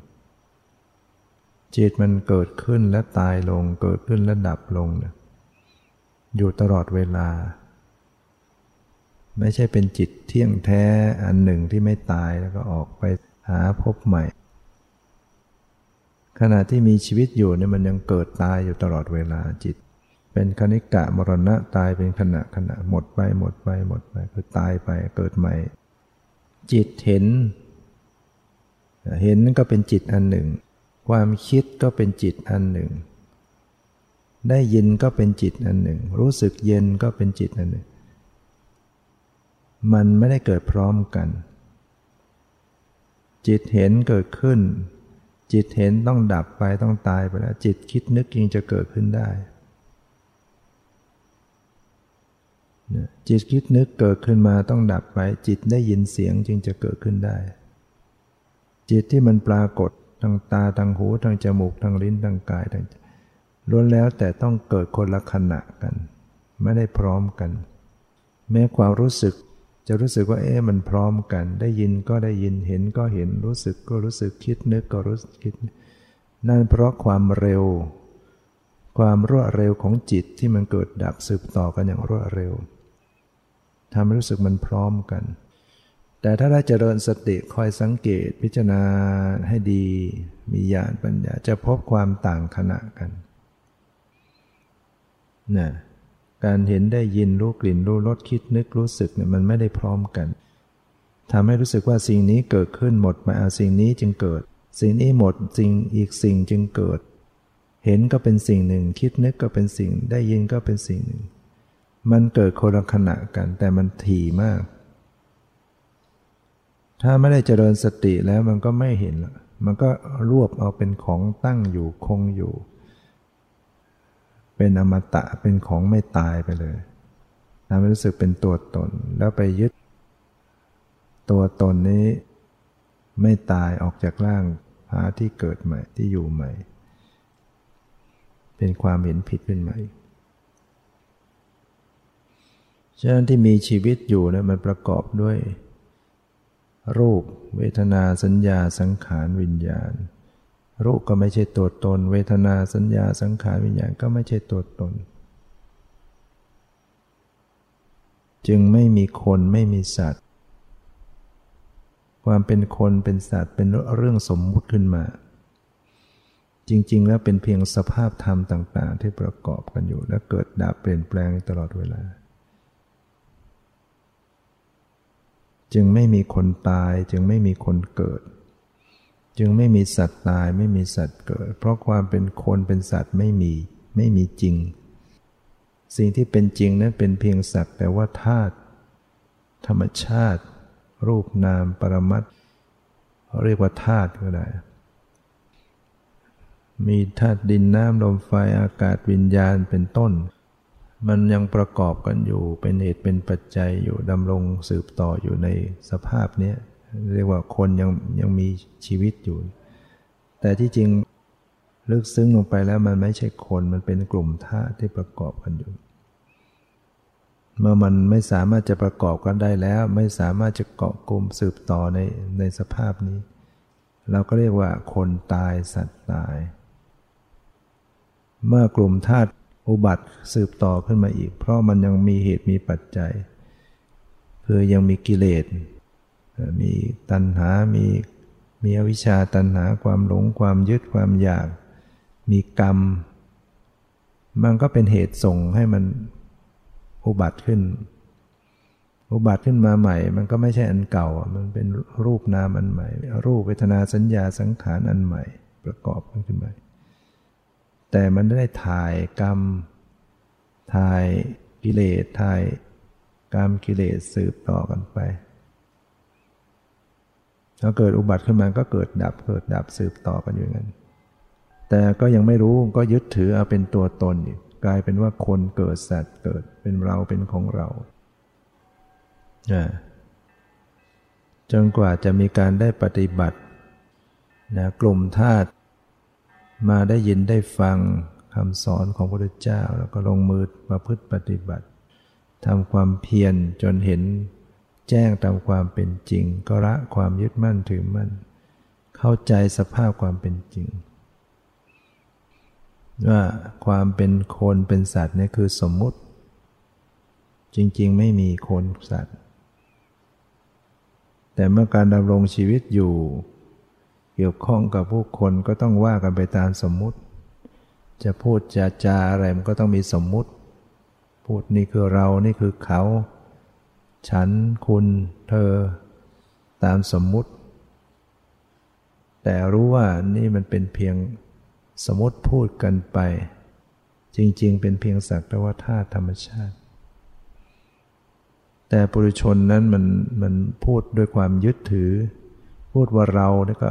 จิตมันเกิดขึ้นและตายลง เกิดขึ้นและดับลงเนี่ยอยู่ตลอดเวลา ไม่ใช่เป็นจิตเที่ยงแท้อันหนึ่งที่ไม่ตายแล้วก็ออกไปหาพบใหม่ ขณะที่มีชีวิตอยู่เนี่ยมันยังเกิดตายอยู่ตลอดเวลาจิต เป็นคณิกะมรณะตายเป็นขณะขณะหมดไปหมดไปหมดไปคือตายไปเกิดใหม่ จิตเห็น เห็นนั่นก็เป็นจิตอันหนึ่ง ความคิดก็เป็นจิตอันหนึ่ง ได้ยินก็เป็นจิตอันหนึ่ง รู้สึกเย็นก็เป็นจิตอันหนึ่ง มันไม่ได้เกิดพร้อมกัน จิตเห็นเกิดขึ้น จิตเห็นต้องดับไปต้องตายไปแล้ว จิตคิดนึกยังจะเกิดขึ้นได้จิตคิดนึกเกิดขึ้นมาต้องดับไป จิตได้ยินเสียงจึงจะเกิดขึ้นได้ จิตที่มันปรากฏ ทางตาทางหูทางจมูกทางลิ้นทางกายทางล้วนแล้วแต่ต้องเกิดคนละขณะกัน ไม่ได้พร้อมกัน แม้ความรู้สึกจะรู้สึกว่าเอ๊ะมันพร้อมกัน ได้ยินก็ได้ยินเห็นก็เห็นรู้สึกก็รู้สึกคิดนึกก็รู้สึกคิด นั่นเพราะความเร็ว ความรวดเร็วของจิตที่มันเกิดดับสืบต่อกันอย่างรวดเร็วทำให้รู้สึกมันพร้อมกัน แต่ถ้าได้เจริญสติคอยสังเกตพิจารณาให้ดี มีญาณปัญญาจะพบความต่างขณะกันนะการเห็นได้ยินรู้กลิ่นรู้รสคิดนึกรู้สึกเนี่ยมันไม่ได้พร้อมกันทำให้รู้สึกว่าสิ่งนี้เกิดขึ้นหมดมาเอาสิ่งนี้จึงเกิด สิ่งนี้หมดสิ่งอีกสิ่งจึงเกิด เห็นก็เป็นสิ่งหนึ่ง คิดนึกก็เป็นสิ่ง ได้ยินก็เป็นสิ่งหนึ่ง มันเกิดคนละขณะกันแต่มันถี่มาก ถ้าไม่ได้เจริญสติแล้วมันก็ไม่เห็นละมันก็รวบเอาเป็นของตั้งอยู่คงอยู่ เป็นอมตะเป็นของไม่ตายไปเลยทำให้รู้สึกเป็นตัวตนแล้วไปยึด ตัวตนนี้ไม่ตายออกจากร่างหาที่เกิดใหม่ที่อยู่ใหม่ เป็นความเห็นผิดขึ้นใหม่ฉะนั้นที่มีชีวิตอยู่เนี่ยมันประกอบด้วย รูป เวทนาสัญญาสังขารวิญญาณ รูปก็ไม่ใช่ตัวตน เวทนาสัญญาสังขารวิญญาณก็ไม่ใช่ตัวตน จึงไม่มีคนไม่มีสัตว์ ความเป็นคนเป็นสัตว์เป็นเรื่องสมมุติขึ้นมา จริง ๆ แล้วเป็นเพียงสภาพธรรมต่าง ๆ ที่ประกอบกันอยู่และเกิดดับเปลี่ยนแปลงตลอดเวลา จึงไม่มีคนตาย จึงไม่มีคนเกิด จึงไม่มีสัตว์ตายไม่มีสัตว์เกิด เพราะความเป็นคนเป็นสัตว์ไม่มีไม่มีจริง สิ่งที่เป็นจริงนั้นเป็นเพียงสักแต่ว่าธาตุธรรมชาติ รูปนามปรมัตเรียกว่าธาตุก็ได้ มีธาตุดินน้ำลมไฟอากาศวิญญาณเป็นต้น มันยังประกอบกันอยู่เป็นเหตุเป็นปัจจัยอยู่ดำรงสืบต่ออยู่ในสภาพนี้เรียกว่าคนยังยังมีชีวิตอยู่ แต่ที่จริงลึกซึ้งลงไปแล้วมันไม่ใช่คนมันเป็นกลุ่มธาตุที่ประกอบกันอยู่ เมื่อมันไม่สามารถจะประกอบกันได้แล้ว ไม่สามารถจะเกาะกลุ่มสืบต่อในในสภาพนี้ เราก็เรียกว่าคนตายสัตว์ตาย เมื่อกลุ่มธาตุ อุบัติสืบต่อขึ้นมาอีก เพราะมันยังมีเหตุมีปัจจัยคือยังมีกิเลส มีตัณหา มีมีอวิชชาตัณหาความหลงความยึดความอยาก มีกรรม มันก็เป็นเหตุส่งให้มันอุบัติขึ้น อุบัติขึ้นมาใหม่ มันก็ไม่ใช่อันเก่า มันเป็นรูปนามอันใหม่ รูปเวทนาสัญญาสังขารอันใหม่ ประกอบขึ้นมา แต่มันได้ถ่ายกรรม ถ่ายกิเลสถ่ายกรรมกิเลสสืบต่อกันไปถ้าเกิดอุบัติขึ้นมาก็เกิดดับเกิดดับสืบต่อกันอยู่งั้น แต่ก็ยังไม่รู้ก็ยึดถือเอาเป็นตัวตนอีกกลายเป็นว่าคนเกิดสัตว์เกิดเป็นเราเป็นของเราจนกว่าจะมีการได้ปฏิบัตินะกลุ่มธาตุ มาได้ยินได้ฟังคำสอนของพระพุทธเจ้า แล้วก็ลงมือประพฤติปฏิบัติทำความเพียรจนเห็นแจ้งตามความเป็นจริง ก็ละความยึดมั่นถือมั่น เข้าใจสภาพความเป็นจริง ว่าความเป็นคนเป็นสัตว์นี่คือสมมุติ จริงๆ ไม่มีคนสัตว์ แต่เมื่อการดำรงชีวิตอยู่ เกี่ยวข้องกับผู้คนก็ต้องว่ากันไปตามสมมุติ จะพูดจะจาอะไรมันก็ต้องมีสมมุติ พูดนี่คือเรานี่คือเขา ฉันคุณเธอ ตามสมมุติ แต่รู้ว่านี่มันเป็นเพียงสมมติพูดกันไป จริงๆ เป็นเพียงสักแต่ว่าธาตุธรรมชาติ แต่ปุถุชนนั้นมันมันพูดด้วยความยึดถือ พูดว่าเราแล้วก็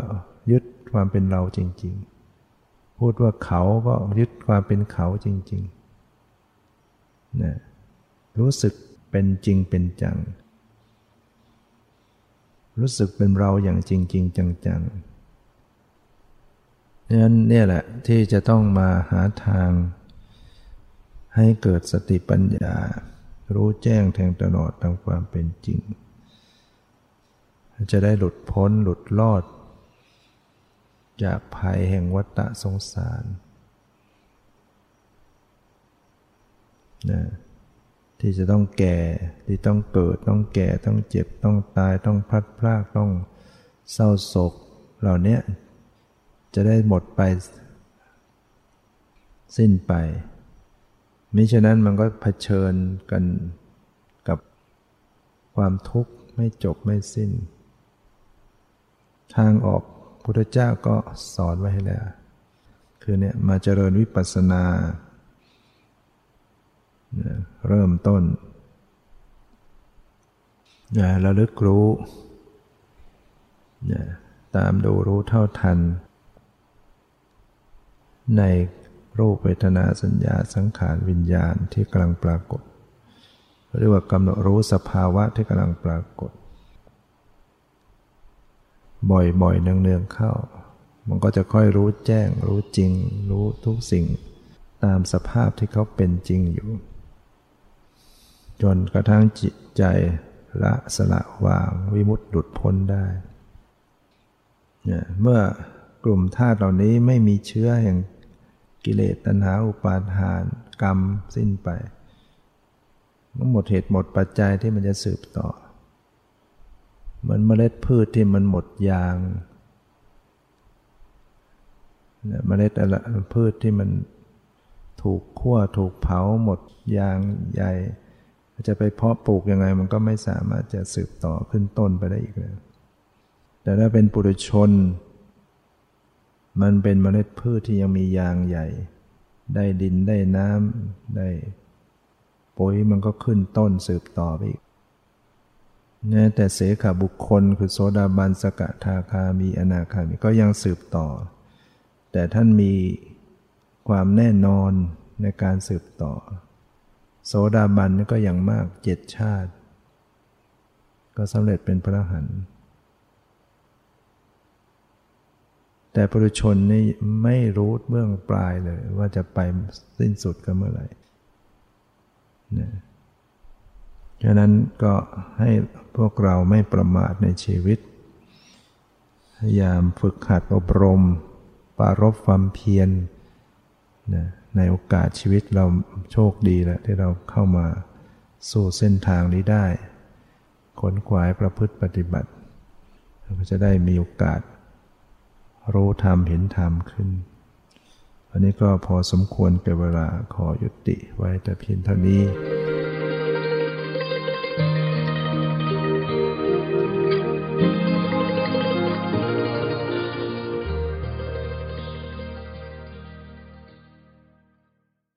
ยึดความเป็นเราจริง ๆ พูดว่าเขาก็ยึดความเป็นเขาจริงๆนะรู้สึกเป็นจริงเป็นจัง รู้สึกเป็นเราอย่างจริงๆจังๆนั้นเนี่ยแหละที่จะต้องมาหาทาง ให้เกิดสติปัญญา รู้แจ้งแทงตลอดตามความเป็นจริง จะได้หลุดพ้นหลุดรอด จากภัยแห่งวัฏสงสารนะที่จะต้องแก่ที่ต้องเกิดต้องแก่ต้องเจ็บต้องตายต้องพัดพลากต้องเศร้าโศก เหล่านี้จะได้หมดไป สิ้นไปมิฉะนั้นมันก็เผชิญกันกับความทุกข์ไม่จบไม่สิ้น ทางออก พุทธเจ้าก็สอนไว้ให้แล้ว คือเนี่ยมาเจริญวิปัสสนา เริ่มต้นระลึกรู้ตามดูรู้เท่าทัน ในรูปเวทนาสัญญาสังขารวิญญาณที่กำลังปรากฏ เรียกว่ากำหนดรู้สภาวะที่กำลังปรากฏ บ่อยๆเนืองๆเข้า มันก็จะค่อยรู้แจ้ง รู้จริง รู้ทุกสิ่ง ตามสภาพที่เขาเป็นจริงอยู่ จนกระทั่งจิตใจละสละวางวิมุตติหลุดพ้นได้เนี่ยเมื่อกลุ่มธาตุเหล่านี้ไม่มีเชื้อแห่งกิเลสตัณหาอุปาทาน กรรมสิ้นไปมันหมดเหตุหมดปัจจัยที่มันจะสืบต่อ มือนเมล็ดพืชที่มันหมดยางเมล็ดอะไรพืชที่มันถูกคั่วถูกเผาหมดยางใหญ่ จะไปเพาะปลูกยังไง มันก็ไม่สามารถจะสืบต่อขึ้นต้นไปได้อีกเลยแต่ถ้าเป็นปุถุชน มันเป็นเมล็ดพืชที่ยังมียางใหญ่ ได้ดินได้น้ำได้ปุ๋ยมันก็ขึ้นต้นสืบต่อไปอีก นะแต่เสขบุคคล คือโสดาบันสกทาคามีอนาคามีก็ยังสืบต่อ แต่ท่านมีความแน่นอนในการสืบต่อ โสดาบันก็อย่างมากเจ็ดชาติ ก็สำเร็จเป็นพระหันแต่ปุถุชนนี่ไม่รู้เบื้องปลายเลย ว่าจะไปสิ้นสุดกันเมื่อไหร่นะ ฉะนั้นก็ให้พวกเราไม่ประมาทในชีวิต พยายามฝึกหัดอบรม ปารบความเพียรนะในโอกาสชีวิตเราโชคดีแล้วที่เราเข้ามาสู่เส้นทางนี้ได้ ขนขวายประพฤติปฏิบัติเราก็จะได้มีโอกาส รู้ธรรมเห็นธรรมขึ้นวันนี้ก็พอสมควรเก่เวลาขอยุติไว้แต่เพียงเท่านี้